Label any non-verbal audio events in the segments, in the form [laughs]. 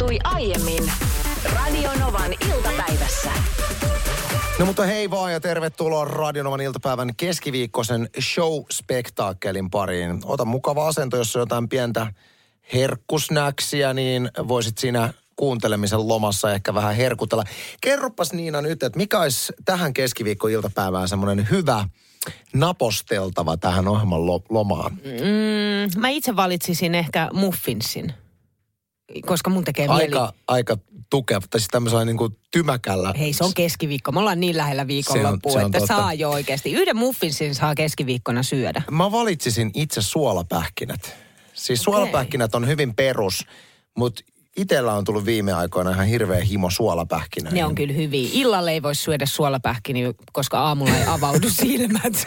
tapahtui aiemmin Radionovan iltapäivässä. No mutta hei vaan ja tervetuloa Radionovan iltapäivän keskiviikkoisen show-spektaakkelin pariin. Ota mukava asento, jos on jotain pientä herkkusnäksiä, niin voisit siinä kuuntelemisen lomassa ehkä vähän herkutella. Kerropas Niina nyt, että mikä olisi tähän keskiviikko-iltapäivään semmoinen hyvä naposteltava tähän ohjelman lo- lomaan? Mm, mä itse valitsisin ehkä muffinsin, koska mun tekee mieli. Aika, aika tukeva, tai siis tämmöisellä niin kuin tymäkällä. Hei, se on keskiviikko. Me ollaan niin lähellä viikonloppua, että totta. saa jo oikeasti. Yhden muffinsin saa keskiviikkona syödä. Mä valitsisin itse suolapähkinät. Siis Okei. suolapähkinät on hyvin perus, mutta itsellä on tullut viime aikoina ihan hirveä himo suolapähkinöihin. Ne on kyllä hyviä. Illalla ei voi syödä suolapähkiniä, koska aamulla ei avaudu [laughs] silmät.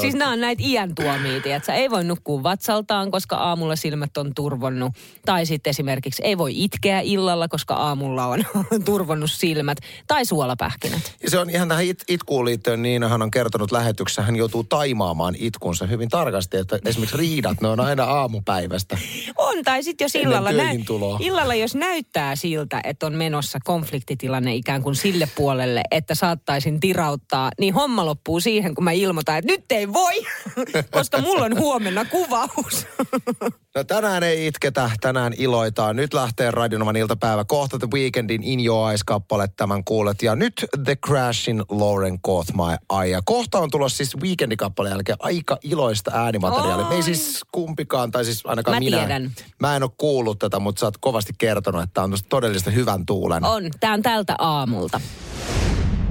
Siis nämä on näitä iän tuomia, että ei voi nukkua vatsaltaan, koska aamulla silmät on turvonnut. Tai sitten esimerkiksi ei voi itkeä illalla, koska aamulla on [laughs] turvonnut silmät. Tai suolapähkinät. Ja se on ihan tähän it- itkuun liittyen, Niinahan on kertonut lähetyksessä, hän joutuu taimaamaan itkunsa hyvin tarkasti, että esimerkiksi riidat, ne on aina aamupäivästä. On, tai sitten jos illalla, tuloa. illalla jos näyttää siltä, että on menossa konfliktitilanne ikään kuin sille puolelle, että saattaisin tirauttaa, niin homma loppuu siihen, kun mä ilmoitan, että nyt ei voi, [laughs] koska mulla on huomenna kuvaus. [laughs] No tänään ei itketä, tänään iloitaan. Nyt lähtee Radionovan iltapäivä. Kohta The Weekendin In Your Eyes-kappale tämän kuulet. Ja nyt The Crashin Lauren Caught My Eye. Ja kohta on tulossa siis Weekendin kappaleen jälkeen aika iloista äänimateriaalia. Me ei siis kumpikaan, tai siis ainakaan Mä minä. tiedän. Mä en ole kuullut tätä, mutta sä oot kovasti kertonut, että on todellista hyvän tuulen. On, tää on tältä aamulta.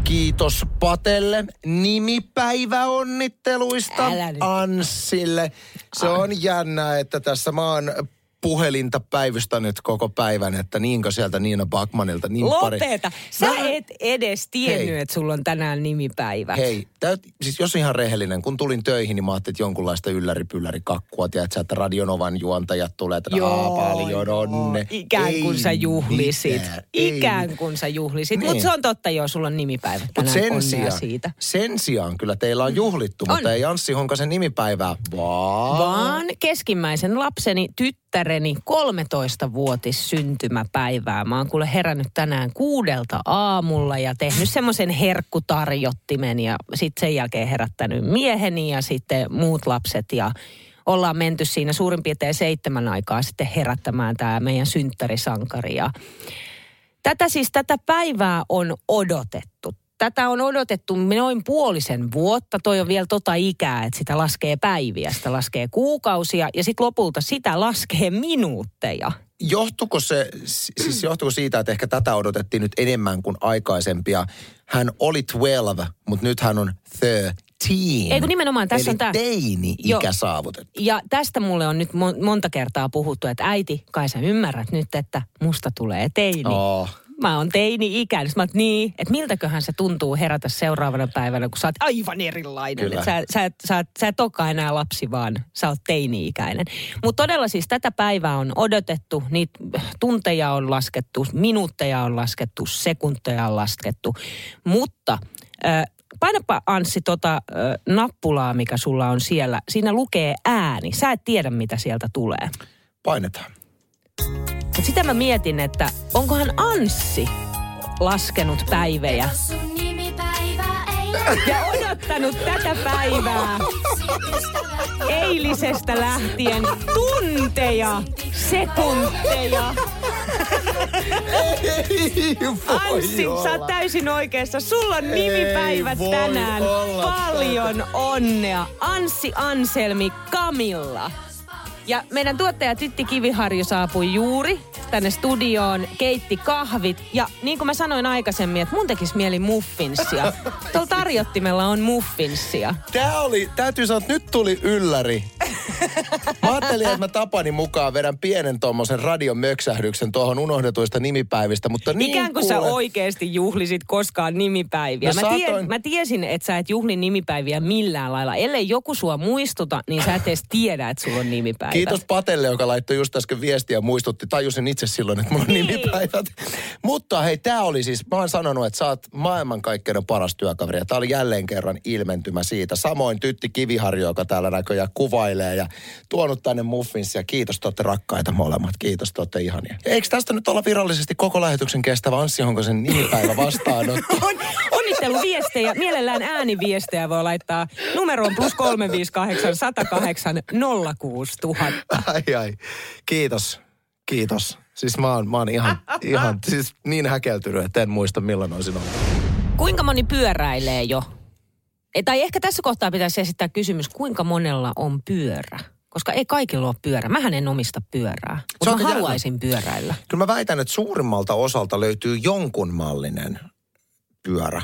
Kiitos Patelle nimipäiväonnitteluista Älä nyt. Anssille. Se on jännä, että tässä mä oon puhelinta päivystänyt koko päivän, että niinkö sieltä Niina Bakmanilta niin pari. Lopeta. Sä Mä- et edes tiennyt, Hei. että sulla on tänään nimipäivä. Hei, täyt, siis jos ihan rehellinen, kun tulin töihin, niin mä ajattelin, että jonkunlaista ylläri kakkua, tiedätkö, että Radionovan juontajat tulee, että Aa, paljon onne. Ikään kuin sä juhlisit. mitään, Ikään kuin sä juhlisit. Niin. Mutta se on totta joo, sulla on nimipäivä tänään. sen Onnea sijaan, siitä. sen sijaan kyllä teillä on juhlittu, On. mutta ei Anssi Honkasen nimipäivää, vaan... Vaan keskimmäisen lapseni tyttäreni 13-vuotis syntymäpäivää. Mä oon kuule herännyt tänään kuudelta aamulla ja tehnyt semmoisen herkkutarjottimen ja sitten sen jälkeen herättänyt mieheni ja sitten muut lapset ja ollaan menty siinä suurin piirtein seitsemän aikaa sitten herättämään tämä meidän synttärisankari. Ja Tätä siis, tätä päivää on odotettu. Tätä on odotettu noin puolisen vuotta. Toi on vielä tota ikää, että sitä laskee päiviä, sitä laskee kuukausia ja sitten lopulta sitä laskee minuutteja. Johtuko se, siis johtuko siitä, että ehkä tätä odotettiin nyt enemmän kuin aikaisempia? Hän oli 12, mutta nyt hän on 13. Ei kun nimenomaan tässä Eli on tää- teini-ikä saavutettu. Ja tästä mulle on nyt mon- monta kertaa puhuttu, että äiti, kai sä ymmärrät nyt, että musta tulee teini. Oh. Mä oon teini-ikäinen. Mä oon, niin, että miltäköhän se tuntuu herätä seuraavana päivänä, kun sä oot aivan erilainen. Et sä, sä, sä, sä et olekaan enää lapsi, vaan sä oot teini-ikäinen. Mutta todella siis tätä päivää on odotettu, niitä tunteja on laskettu, minuutteja on laskettu, sekunteja on laskettu. Mutta äh, painapa Anssi tota äh, nappulaa, mikä sulla on siellä. Siinä lukee ääni. Sä et tiedä, mitä sieltä tulee. Painetaan. Sitä mä mietin, että onkohan Anssi laskenut päivejä nimipäivä ja odottanut tätä päivää eilisestä lähtien tunteja, sekunteja. Ei Anssi, sä oot täysin oikeassa. Sulla on nimipäivät voi tänään. Paljon onnea. Anssi Anselmi Kamilla. Ja meidän tuottaja Tytti Kiviharju saapui juuri tänne studioon, keitti kahvit. Ja niin kuin mä sanoin aikaisemmin, että mun tekisi mieli muffinsia. [laughs] Tuolla tarjottimella on muffinsia. Tää oli, täytyy sanoa, että nyt tuli ylläri. Mä ajattelin, että mä Tapani mukaan vedän pienen tuommoisen radion möksähdyksen tuohon unohdetuista nimipäivistä, mutta niin Ikään kuin sä kuule- oikeasti juhlisit koskaan nimipäiviä. No mä, saatoin. mä tiesin, että sä et juhli nimipäiviä millään lailla. Ellei joku sua muistuta, niin sä et edes tiedä, että sulla on nimipäivä. Kiitos Patelle, joka laittoi just äsken viestiä ja muistutti. Tajusin itse silloin, että mulla on Niin. nimipäivät. Mutta hei, tää oli siis, mä oon sanonut, että sä oot maailmankaikkeuden paras työkaveri. Ja tää oli jälleen kerran ilmentymä siitä. Samoin Tytti Kiviharjo, joka täällä näköjään kuvailee. Ja ja tuonut tänne muffinsia. Kiitos, te olette rakkaita molemmat. Kiitos, te olette ihania. Eikö tästä nyt olla virallisesti koko lähetyksen kestävä Anssi Honkosen nimipäivä vastaanotto? [laughs] On, onnitteluviestejä, mielellään ääniviestejä voi laittaa numeroon plus 358 108 06000. Ai ai. Kiitos. Kiitos. Siis mä oon, mä oon ihan, ihan siis niin häkeltynyt, että en muista milloin olisin ollut. Kuinka moni pyöräilee jo? E, tai ehkä tässä kohtaa pitäisi esittää kysymys, kuinka monella on pyörä? Koska ei kaikilla ole pyörä. Mähän en omista pyörää, mutta mä haluaisin pyöräillä. Kyllä mä väitän, että suurimmalta osalta löytyy jonkun mallinen pyörä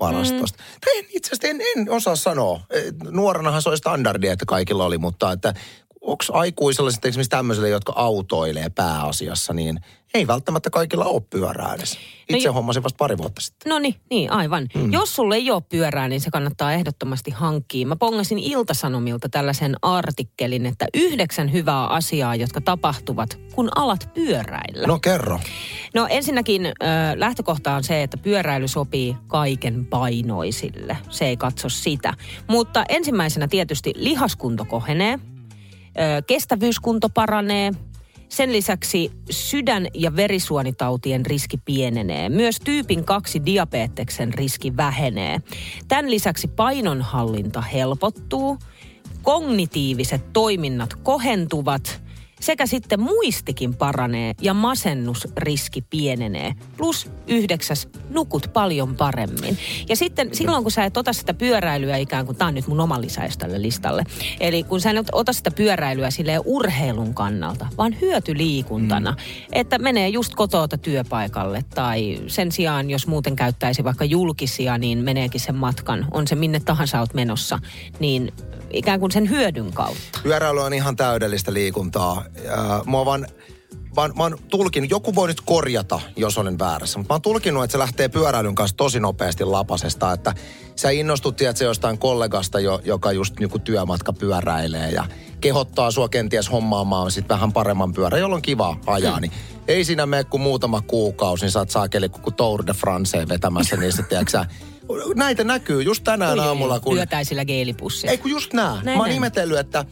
varastosta. Mm. Tai en, itse asiassa en, en osaa sanoa. Eh, Nuorenahan se oli standardia, että kaikilla oli, mutta että onko aikuisella sitten esimerkiksi tämmöisille, jotka autoilee pääasiassa, niin ei välttämättä kaikilla ole pyörää edes. Itse jo- hommasin vasta pari vuotta sitten. No niin, niin aivan. Mm. Jos sulle ei ole pyörää, niin se kannattaa ehdottomasti hankkia. Mä pongasin Iltasanomilta tällaisen artikkelin, että yhdeksän hyvää asiaa, jotka tapahtuvat, kun alat pyöräillä. No kerro. No ensinnäkin ö, lähtökohta on se, että pyöräily sopii kaiken painoisille. Se ei katso sitä. Mutta ensimmäisenä tietysti lihaskunto kohenee, ö, kestävyyskunto paranee, sen lisäksi sydän- ja verisuonitautien riski pienenee. Myös tyypin 2 diabeteksen riski vähenee. Tämän lisäksi painonhallinta helpottuu, kognitiiviset toiminnat kohentuvat sekä sitten muistikin paranee ja masennusriski pienenee. Plus yhdeksäs, nukut paljon paremmin. Ja sitten silloin, kun sä et ota sitä pyöräilyä ikään kuin, tämä on nyt mun oma lisäys tälle listalle. Eli kun sä et ota sitä pyöräilyä silleen urheilun kannalta, vaan hyötyliikuntana. Mm. Että menee just kotoota työpaikalle tai sen sijaan, jos muuten käyttäisi vaikka julkisia, niin meneekin sen matkan. On se minne tahansa oot menossa, niin ikään kuin sen hyödyn kautta. Pyöräily on ihan täydellistä liikuntaa. Oon vaan, vaan, mä oon tulkinut, joku voi nyt korjata, jos olen väärässä, mutta mä oon tulkinut, että se lähtee pyöräilyn kanssa tosi nopeasti lapasesta, että sä innostut, tiedätkö, jostain kollegasta, jo, joka just niinku työmatka pyöräilee ja kehottaa sua kenties hommaamaan sit vähän paremman pyörän, jolloin kiva ajaa, niin ei siinä mene kuin muutama kuukausi, niin sä oot saakeli koko Tour de France vetämässä niistä, tiedätkö sä, Näitä näkyy just tänään Oi, oi, aamulla, kun Työtäisillä geelipussilla. ei kun just nää. Näin, Mä oon ihmetellyt, että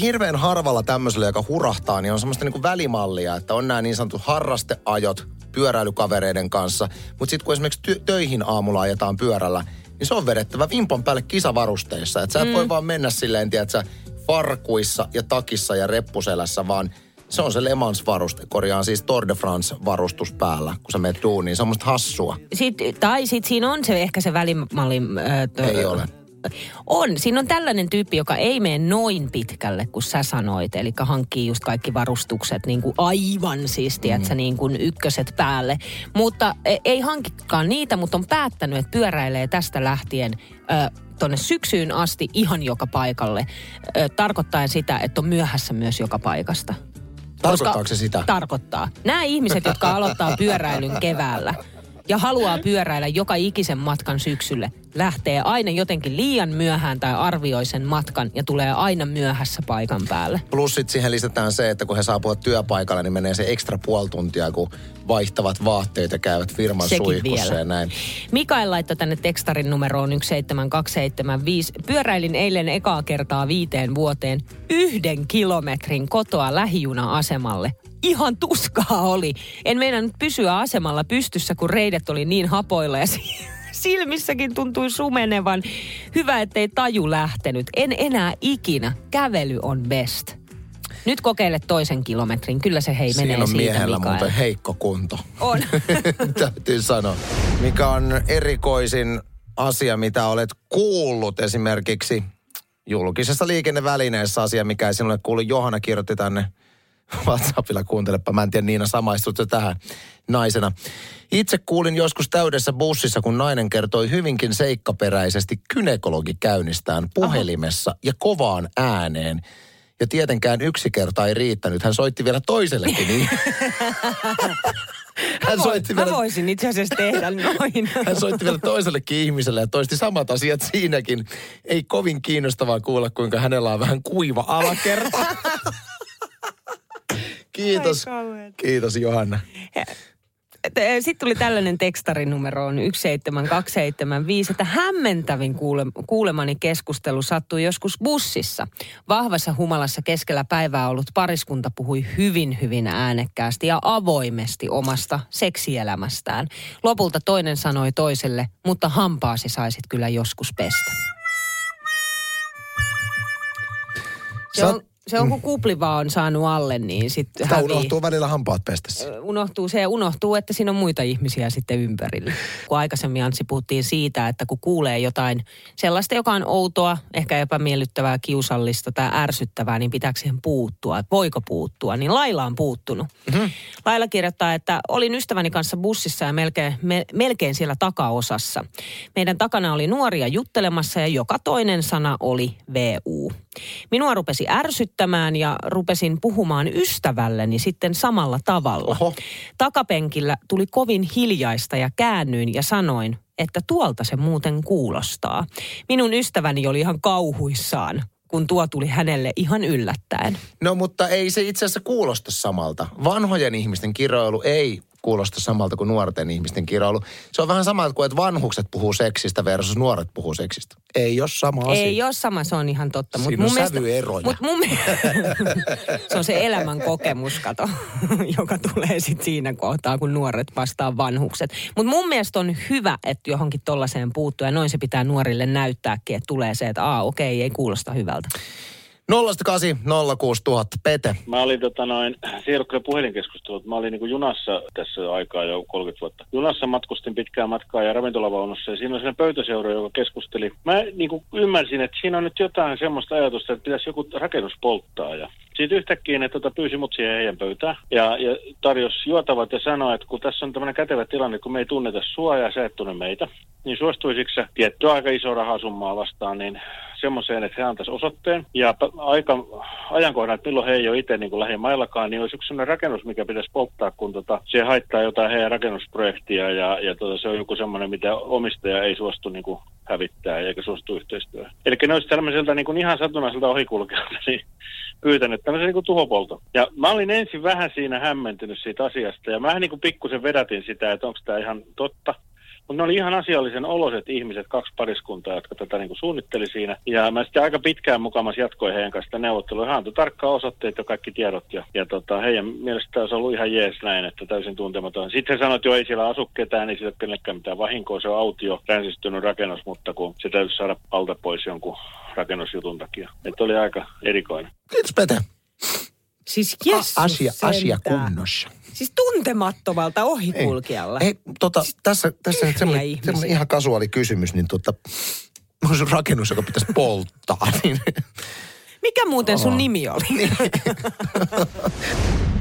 hirveän harvalla tämmöisellä, joka hurahtaa, niin on semmoista niinku välimallia, että on nämä niin sanotut harrasteajot pyöräilykavereiden kanssa. Mutta sitten kun esimerkiksi ty- töihin aamulla ajetaan pyörällä, niin se on vedettävä vimpan päälle kisavarusteissa. Että sä et mm. voi vaan mennä silleen, tiedätkö, farkuissa ja takissa ja reppuselässä, vaan se on se Le Mans-varuste, korjaan siis Tour de France-varustus päällä, kun sä menet duuniin. Se on musta hassua. Sit, tai sitten siinä on se ehkä se välimalli. Äh, tö- Ei ole. On. Siinä on tällainen tyyppi, joka ei mene noin pitkälle kuin sä sanoit. Eli hankkii just kaikki varustukset niin kuin aivan siis, tiedätkö, Mm. niin kuin ykköset päälle. Mutta e- ei hankikaan niitä, mutta on päättänyt, että pyöräilee tästä lähtien ö, tonne syksyyn asti ihan joka paikalle. Ö, tarkoittaen sitä, että on myöhässä myös joka paikasta. Tarkoittaako se sitä? Tarkoittaa. Nämä ihmiset, jotka aloittaa pyöräilyn keväällä ja haluaa pyöräillä joka ikisen matkan syksylle, lähtee aina jotenkin liian myöhään tai arvioi sen matkan ja tulee aina myöhässä paikan päälle. Plus sit siihen lisätään se, että kun he saapuvat työpaikalle, niin menee se ekstra puoli tuntia, kun vaihtavat vaatteet ja käyvät firman Sekin suihkussa vielä. ja näin. Mikael laittoi tänne tekstarin numeroon 17275. Pyöräilin eilen ekaa kertaa viiteen vuoteen yhden kilometrin kotoa lähijuna-asemalle. Ihan tuskaa oli. En meinannut pysyä asemalla pystyssä, kun reidet oli niin hapoilla ja si- [laughs] silmissäkin tuntui sumenevan. Hyvä, ettei taju lähtenyt. En enää ikinä. Kävely on best. Nyt kokeile toisen kilometrin. Kyllä se hei menee Siinä on siitä, miehellä Mikael. muuten heikko kunto. On. [laughs] Täytyy sanoa. Mikä on erikoisin asia, mitä olet kuullut esimerkiksi julkisessa liikennevälineessä asia, mikä ei sinulle kuulu. Johanna kirjoitti tänne WhatsAppilla, kuuntelepa. Mä en tiedä Niina samaistutko tähän naisena. Itse kuulin joskus täydessä bussissa, kun nainen kertoi hyvinkin seikkaperäisesti kynekologikäynnistään puhelimessa ja kovaan ääneen. Ja tietenkään yksi kerta ei riittänyt. Hän soitti vielä toisellekin niin. [laughs] Hän soitti Mä vielä voisin itse asiassa tehdä noin. [laughs] hän soitti vielä toisellekin ihmiselle ja toisti samat asiat siinäkin. Ei kovin kiinnostavaa kuulla, kuinka hänellä on vähän kuiva alakerta. [laughs] Kiitos. Kiitos Johanna. Sitten tuli tällainen tekstarinumero on 17275, että hämmentävin kuule, kuulemani keskustelu sattui joskus bussissa. Vahvassa humalassa keskellä päivää ollut pariskunta puhui hyvin, hyvin äänekkäästi ja avoimesti omasta seksielämästään. Lopulta toinen sanoi toiselle, mutta hampaasi saisit kyllä joskus pestä. Se Sä oot- se on kun kupli vaan on saanut alle, niin sitten Sitä unohtuu välillä hampaat pestässä. unohtuu se ja unohtuu, että siinä on muita ihmisiä sitten ympärillä. Kun aikaisemmin Antsi puhuttiin siitä, että kun kuulee jotain sellaista, joka on outoa, ehkä epämiellyttävää, kiusallista tai ärsyttävää, niin pitääkö siihen puuttua, että voiko puuttua, niin Laila on puuttunut. Mm-hmm. Laila kirjoittaa, että olin ystäväni kanssa bussissa ja melkein, me, melkein siellä takaosassa. Meidän takana oli nuoria juttelemassa ja joka toinen sana oli VU. Minua rupesi ärsyttämään ja rupesin puhumaan ystävälleni sitten samalla tavalla. Oho. Takapenkillä tuli kovin hiljaista ja käännyin ja sanoin, että tuolta se muuten kuulostaa. Minun ystäväni oli ihan kauhuissaan, kun tuo tuli hänelle ihan yllättäen. No mutta ei se itse asiassa kuulosta samalta. Vanhojen ihmisten kiroilu ei kuulosta samalta kuin nuorten ihmisten kiroilu. Se on vähän sama kuin, että vanhukset puhuu seksistä versus nuoret puhuu seksistä. Ei ole sama asia. Ei ole sama, se on ihan totta. Siinä on sävyeroja. Mut mun, mielestä- [laughs] se on se elämän kokemus, kato, [laughs] joka tulee sitten siinä kohtaa, kun nuoret vastaa vanhukset. Mutta mun mielestä on hyvä, että johonkin tollaiseen puuttuu ja noin se pitää nuorille näyttääkin, että tulee se, että aa okei, ei kuulosta hyvältä. 08 06000 Pete. Mä olin tota noin, se kyllä puhelinkeskustelut, mä olin niin junassa tässä aikaa jo 30 vuotta. Junassa matkustin pitkää matkaa ja ravintolavaunussa ja siinä oli sellainen pöytäseura, joka keskusteli. Mä niin ymmärsin, että siinä on nyt jotain semmoista ajatusta, että pitäisi joku rakennus polttaa ja sitten yhtäkkiä ne tota, pyysi mut siihen heidän pöytään. Ja, ja tarjosi juotavat ja sanoi, että kun tässä on tämmöinen kätevä tilanne, kun me ei tunneta sua ja sä et tunne meitä, niin suostuisitko sä tiettyä aika iso rahasummaa vastaan, niin semmoiseen, että he antaisi osoitteen. Ja aika, ajankohdan, että milloin he ei ole itse niin lähimaillakaan, niin olisi yksi sellainen rakennus, mikä pitäisi polttaa, kun tota, se haittaa jotain heidän rakennusprojektia ja, ja tota, se on joku semmoinen, mitä omistaja ei suostu niin kuin hävittää eikä suostu yhteistyöhön. Eli ne olisi tämmöiseltä niin kuin ihan satunnaiselta ohikulkijalta niin pyytänyt tämmöisen niin kuin tuhopolto. Ja mä olin ensin vähän siinä hämmentynyt siitä asiasta ja mä niin kuin pikkusen vedätin sitä, että onko tämä ihan totta. Mutta ne oli ihan asiallisen oloiset ihmiset, kaksi pariskuntaa, jotka tätä niin kuin suunnitteli siinä. Ja mä sitten aika pitkään mukamas jatkoin heidän kanssa sitä neuvottelua. Hän antoi tarkkaan osoitteet ja kaikki tiedot. Ja, ja tota, heidän mielestä olisi ollut ihan jees näin, että täysin tuntematon. Sitten he sanoivat, että joo, ei siellä asu ketään, ei sillä kenellekään mitään vahinkoa. Se on autio, ränsistynyt rakennus, mutta kun se täytyy saada alta pois jonkun rakennusjutun takia. Että oli aika erikoinen. Kiitos Pete. Siis asia, asia sentään. kunnossa. Siis tuntemattomalta ohikulkijalla. Ei, tota, tässä, tässä Tyhmiä semmoinen, semmoinen ihan kasuaali kysymys, niin tota, on se rakennus, joka pitäisi polttaa, niin Mikä muuten sun Oho. nimi oli? [laughs]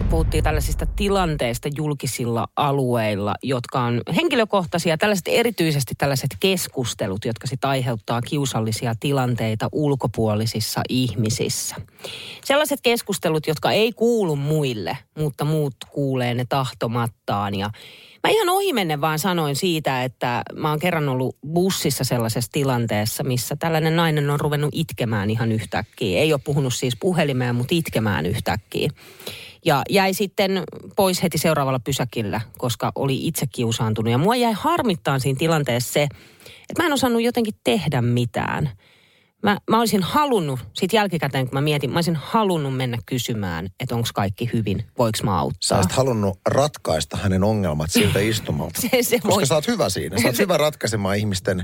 Puhuttiin tällaisista tilanteista julkisilla alueilla, jotka on henkilökohtaisia, tällaiset erityisesti tällaiset keskustelut, jotka sitten aiheuttaa kiusallisia tilanteita ulkopuolisissa ihmisissä. Sellaiset keskustelut, jotka ei kuulu muille, mutta muut kuulee ne tahtomattaan ja Mä ihan ohimennen vaan sanoin siitä, että mä oon kerran ollut bussissa sellaisessa tilanteessa, missä tällainen nainen on ruvennut itkemään ihan yhtäkkiä. Ei ole puhunut siis puhelimeen, mutta itkemään yhtäkkiä. Ja jäi sitten pois heti seuraavalla pysäkillä, koska oli itse kiusaantunut. Ja mua jäi harmittaan siinä tilanteessa se, että mä en osannut jotenkin tehdä mitään. Mä, mä olisin halunnut, sit jälkikäteen kun mä mietin, mä olisin halunnut mennä kysymään, että onko kaikki hyvin, voiko mä sä auttaa. olisit halunnut ratkaista hänen ongelmat siltä istumalta. [laughs] Se- se Koska voi- sä oot hyvä siinä. Sä oot hyvä ratkaisemaan ihmisten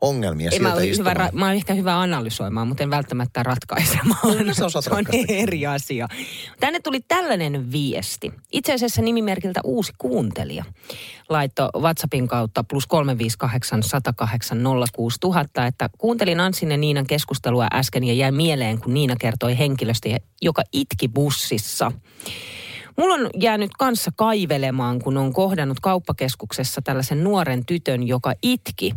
ongelmia Ei, mä, siltä hyvä, istumalta. ra- mä olen ehkä hyvä analysoimaan, mutta en välttämättä ratkaisemaan. No, sä osaat Se on eri asia. Tänne tuli tällainen viesti. Itse asiassa nimimerkiltä uusi kuuntelija. Laitto WhatsAppin kautta plus 358 108 06000, että kuuntelin Anssin ja Niinan keskustelua äsken ja jäi mieleen, kun Niina kertoi henkilöstä, joka itki bussissa. Mulla on jäänyt kanssa kaivelemaan, kun on kohdannut kauppakeskuksessa tällaisen nuoren tytön, joka itki.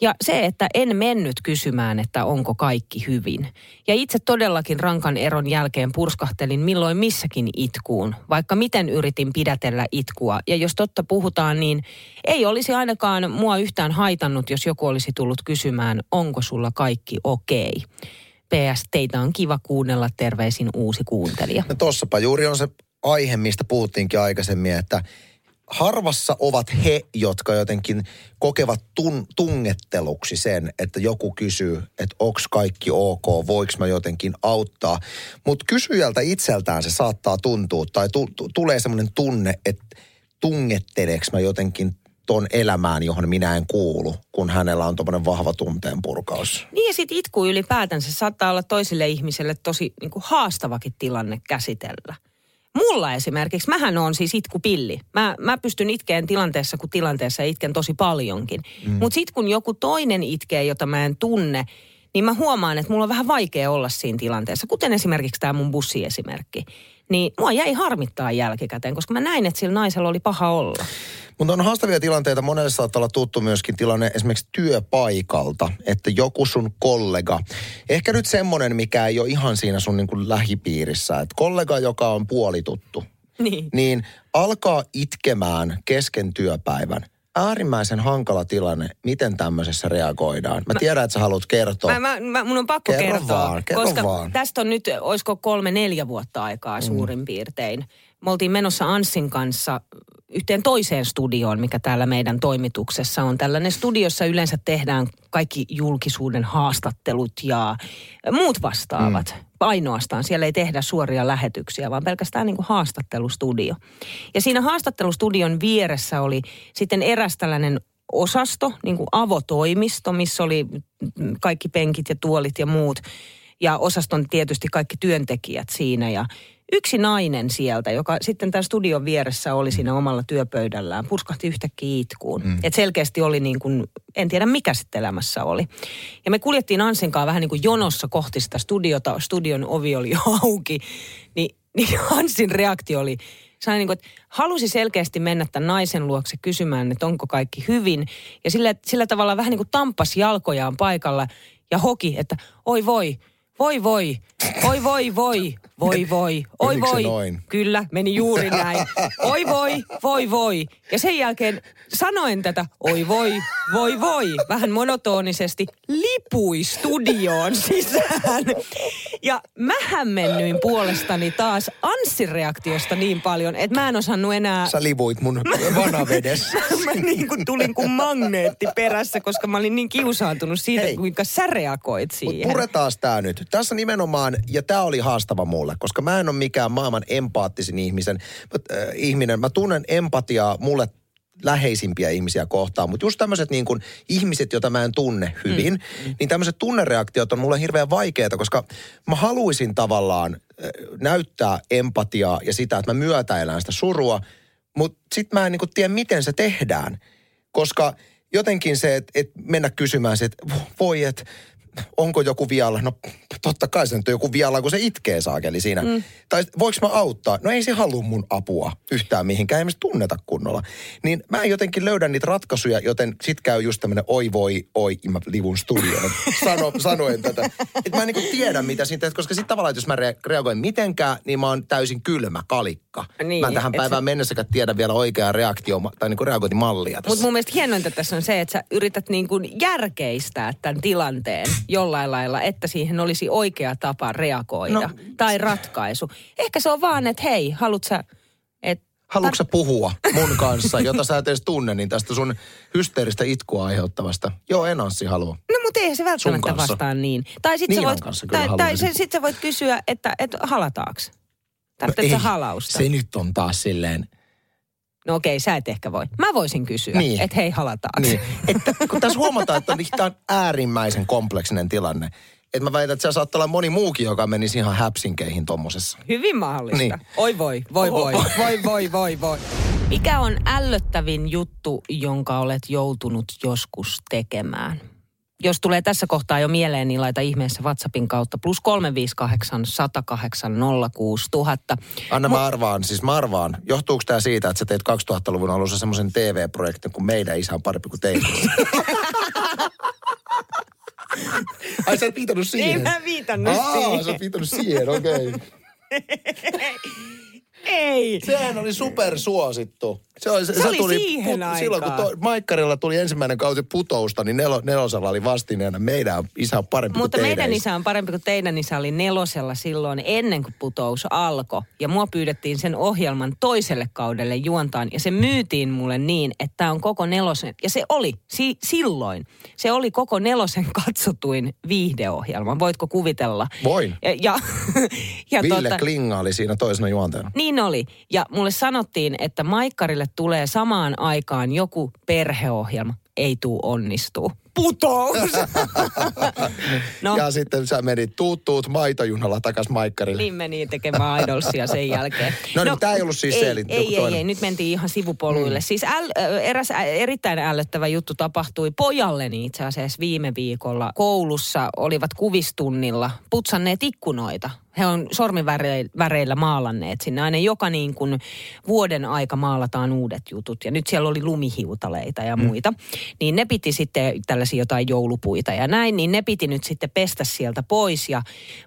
Ja se, että en mennyt kysymään, että onko kaikki hyvin. Ja itse todellakin rankan eron jälkeen purskahtelin milloin missäkin itkuun, vaikka miten yritin pidätellä itkua. Ja jos totta puhutaan, niin ei olisi ainakaan mua yhtään haitannut, jos joku olisi tullut kysymään, onko sulla kaikki okei. PS, teitä on kiva kuunnella terveisin uusi kuuntelija. No tossapa juuri on se aihe, mistä puhuttiinkin aikaisemmin, että harvassa ovat he, jotka jotenkin kokevat tun, tungetteluksi sen, että joku kysyy, että onks kaikki ok, voiko mä jotenkin auttaa. Mutta kysyjältä itseltään se saattaa tuntua, tai tu, tu, tulee semmoinen tunne, että tungetteleeks mä jotenkin ton elämään, johon minä en kuulu, kun hänellä on tuommoinen vahva tunteen purkaus. Niin ja sitten itku ylipäätänsä saattaa olla toisille ihmisille tosi niin haastavakin tilanne käsitellä. Mulla esimerkiksi, mähän on siis itkupilli. Mä, mä pystyn itkeen tilanteessa kuin tilanteessa itken tosi paljonkin. Mm. Mutta sitten kun joku toinen itkee, jota mä en tunne, niin mä huomaan, että mulla on vähän vaikea olla siinä tilanteessa. Kuten esimerkiksi tämä mun bussiesimerkki. Niin mua jäi harmittaa jälkikäteen, koska mä näin, että sillä naisella oli paha olla. Mutta on haastavia tilanteita. Monelle saattaa olla tuttu myöskin tilanne esimerkiksi työpaikalta, että joku sun kollega, ehkä nyt semmoinen, mikä ei ole ihan siinä sun niin kuin lähipiirissä, että kollega, joka on puolituttu, Niin. niin alkaa itkemään kesken työpäivän. Äärimmäisen hankala tilanne, miten tämmöisessä reagoidaan. Mä, tiedän, että sä haluat kertoa. Mä, mä, mä, mun on pakko Kerro kertoa, vaan, kerro koska vaan. tästä on nyt, olisiko kolme, neljä vuotta aikaa suurin piirtein. Me oltiin menossa Anssin kanssa yhteen toiseen studioon, mikä täällä meidän toimituksessa on. Tällainen studiossa yleensä tehdään kaikki julkisuuden haastattelut ja muut vastaavat. Mm. Ainoastaan. Siellä ei tehdä suoria lähetyksiä, vaan pelkästään niin kuin haastattelustudio. Ja siinä haastattelustudion vieressä oli sitten eräs tällainen osasto, niin kuin avotoimisto, missä oli kaikki penkit ja tuolit ja muut. Ja osaston tietysti kaikki työntekijät siinä ja yksi nainen sieltä, joka sitten tämän studion vieressä oli siinä omalla työpöydällään, purskahti yhtäkkiä itkuun. Mm. Et selkeästi oli niin kuin, en tiedä mikä sitten elämässä oli. Ja me kuljettiin Ansenkaan vähän niin kuin jonossa kohti sitä studiota, studion ovi oli jo auki. Niin, niin Hansin reaktio oli, sai niin kuin, että halusi selkeästi mennä tämän naisen luokse kysymään, että onko kaikki hyvin. Ja sillä, sillä tavalla vähän niin kuin tampas jalkojaan paikalla ja hoki, että oi voi, voi voi, oi voi voi, voi voi, oi Menikö voi. noin? Kyllä, meni juuri näin. [laughs] Oi voi, voi voi. Ja sen jälkeen sanoen tätä, oi voi, voi voi, vähän monotonisesti, lipui studioon sisään. Ja mä hämmennyin puolestani taas Anssin reaktiosta niin paljon, että mä en osannut enää... Sä livuit mun vanavedessä. [laughs] Mä niin kuin tulin kuin magneetti perässä, koska mä olin niin kiusaantunut siitä, Hei. kuinka sä reagoit siihen. puretaan tää nyt. Tässä nimenomaan, ja tämä oli haastava mulle, koska mä en ole mikään maailman empaattisin ihmisen, äh, ihminen. Mä tunnen empatiaa mulle läheisimpiä ihmisiä kohtaan, mutta just tämmöiset niin kuin ihmiset, joita mä en tunne hyvin, mm. niin tämmöiset tunnereaktiot on mulle hirveän vaikeita, koska mä haluaisin tavallaan äh, näyttää empatiaa ja sitä, että mä myötäelän sitä surua, mutta sit mä en niin kuin tiedä, miten se tehdään, koska jotenkin se, että et mennä kysymään se, että voi, että onko joku vialla? No totta kai se nyt on joku vialla, kun se itkee saakeli siinä. Mm. Tai voiko mä auttaa? No ei se halua mun apua yhtään mihinkään, ei me se tunneta kunnolla. Niin mä en jotenkin löydä niitä ratkaisuja, joten sit käy just tämmönen oi voi, oi, mä livun studioon. Sano, [laughs] sanoen tätä. Että mä en niinku tiedä, mitä siitä, koska sit tavallaan, että jos mä rea- reagoin mitenkään, niin mä oon täysin kylmä kalikka. Niin, mä en tähän et päivään sä- mennessäkään tiedä vielä oikeaa reaktio tai niinku reagointimallia tässä. Mutta mun mielestä hienointa tässä on se, että sä yrität niin kuin järkeistää tämän tilanteen jollain lailla, että siihen olisi oikea tapa reagoida No, tai ratkaisu. Ehkä se on vaan, että hei, haluat sä... Et, Haluatko sä puhua mun kanssa, jota sä et edes tunne, niin tästä sun hysteeristä itkua aiheuttavasta? Joo, en Anssi halua. No mutta eihän se välttämättä vastaa niin. Tai sitten sä voit, tai, tai se, sit sä voit kysyä, että, että halataaks? Tarvitsetko No ei, halausta? Se nyt on taas silleen, No okei, sä et ehkä voi. Mä voisin kysyä, Niin. että hei, halataaks? niin, [laughs] että kun tässä huomataan, että tämä on äärimmäisen kompleksinen tilanne. Että mä väitän, että siellä saattaa olla moni muukin, joka menisi ihan häpsinkeihin tommosessa. Hyvin mahdollista. Niin. Oi voi, voi voi, voi voi, voi voi. Mikä on ällöttävin juttu, jonka olet joutunut joskus tekemään? Jos tulee tässä kohtaa jo mieleen, niin laita ihmeessä WhatsAppin kautta plus 358 108 06000. Anna mä arvaan, siis mä arvaan. Johtuuko tämä siitä, että sä teit 2000-luvun alussa semmoisen TV-projektin, kun meidän isä on parempi kuin teidän? [laughs] Ai sä et viitannut siihen? Ei mä viitannut Aa, siihen. sä oot viitannut siihen, okei. Okay. [laughs] Ei. Sehän oli supersuosittu. Se, oli, Se oli siihen Silloin kun to, Maikkarilla tuli ensimmäinen kausi putousta, niin nelo, nelosella oli vastineena meidän isä on parempi Mutta kuin meidän isä on parempi kuin teidän isä oli nelosella silloin ennen kuin putous alkoi. Ja mua pyydettiin sen ohjelman toiselle kaudelle juontaan. Ja se myytiin mulle niin, että tämä on koko nelosen. Ja se oli si- silloin. Se oli koko nelosen [laughs] katsotuin viihdeohjelma. Voitko kuvitella? Voin. Ja, ja, [laughs] ja Ville tota- Klinga oli siinä toisena juonteena. niin oli. Ja mulle sanottiin, että Maikkarille tulee samaan aikaan joku perheohjelma. Ei tuu onnistuu. Putous! [laughs] No. Ja sitten sä menit tuut tuut maitojunalla takas Maikkarille. Niin meni tekemään Idolsia sen jälkeen. No niin, tää ei ollut siis ei, se, eli ei, ei, ei, nyt mentiin ihan sivupoluille. Mm. Siis äl, eräs erittäin ällöttävä juttu tapahtui pojalleni itse asiassa viime viikolla. Koulussa olivat kuvistunnilla putsanneet ikkunoita. He on sormiväreillä maalanneet sinne. Aina joka niin kuin vuoden aika maalataan uudet jutut. Ja nyt siellä oli lumihiutaleita ja muita. Niin ne piti sitten tällaisia jotain joulupuita ja näin. Niin ne piti nyt sitten pestä sieltä pois. Ja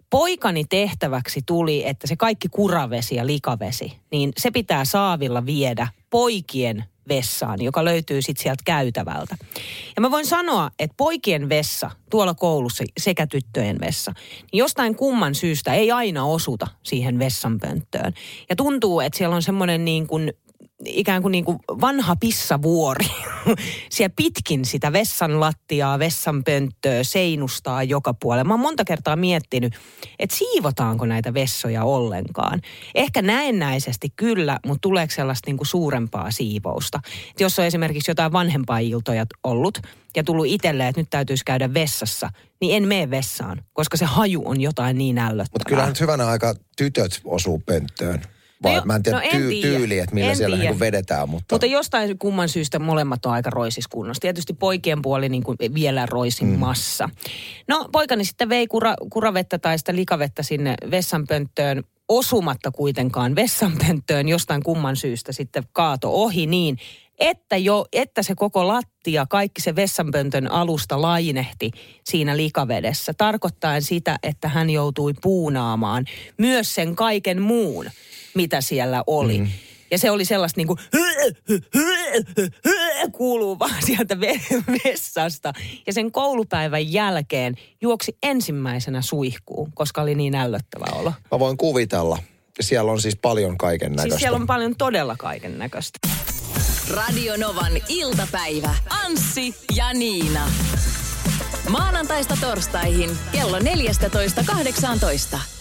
poikani tehtäväksi tuli, että se kaikki kuravesi ja likavesi, niin se pitää saavilla viedä poikien vessaan, joka löytyy sitten sieltä käytävältä. Ja mä voin sanoa, että poikien vessa tuolla koulussa sekä tyttöjen vessa, niin jostain kumman syystä ei aina osuta siihen vessanpönttöön. Ja tuntuu, että siellä on semmoinen niin kuin ikään kuin, niin kuin vanha pissavuori. [laughs] Siellä pitkin sitä vessan lattiaa, vessan pönttöä, seinustaa joka puolella. Mä oon monta kertaa miettinyt, että siivotaanko näitä vessoja ollenkaan. Ehkä näennäisesti kyllä, mutta tuleeko sellaista niin kuin suurempaa siivousta. Et jos on esimerkiksi jotain vanhempaa iltoja ollut ja tullut itselleen, että nyt täytyisi käydä vessassa, niin en mene vessaan, koska se haju on jotain niin ällöttävää. Mutta kyllähän hyvänä aika tytöt osuu pönttöön. Vai No mä en tiedä no en tyy- tiedä. tyyli, että millä En siellä tiedä. niin vedetään. Mutta, Mutta jostain kumman syystä molemmat on aika roisiskunnossa. Tietysti poikien puoli niin kuin vielä roisimmassa. Mm. No poikani sitten vei kura, kuravettä tai sitä likavettä sinne vessanpönttöön osumatta kuitenkaan vessanpönttöön jostain kumman syystä sitten kaato ohi niin, että, jo, että se koko lattia, kaikki se vessanpöntön alusta lainehti siinä likavedessä, tarkoittaen sitä, että hän joutui puunaamaan myös sen kaiken muun, mitä siellä oli. Mm. Ja se oli sellaista niin kuin, kuuluu vaan sieltä ve- vessasta. Ja sen koulupäivän jälkeen juoksi ensimmäisenä suihkuun, koska oli niin ällöttävä olo. Mä voin kuvitella. Siellä on siis paljon kaiken näköistä. Siis siellä on paljon todella kaiken näköistä. Radio Novan iltapäivä. Anssi ja Niina. Maanantaista torstaihin kello 14.18.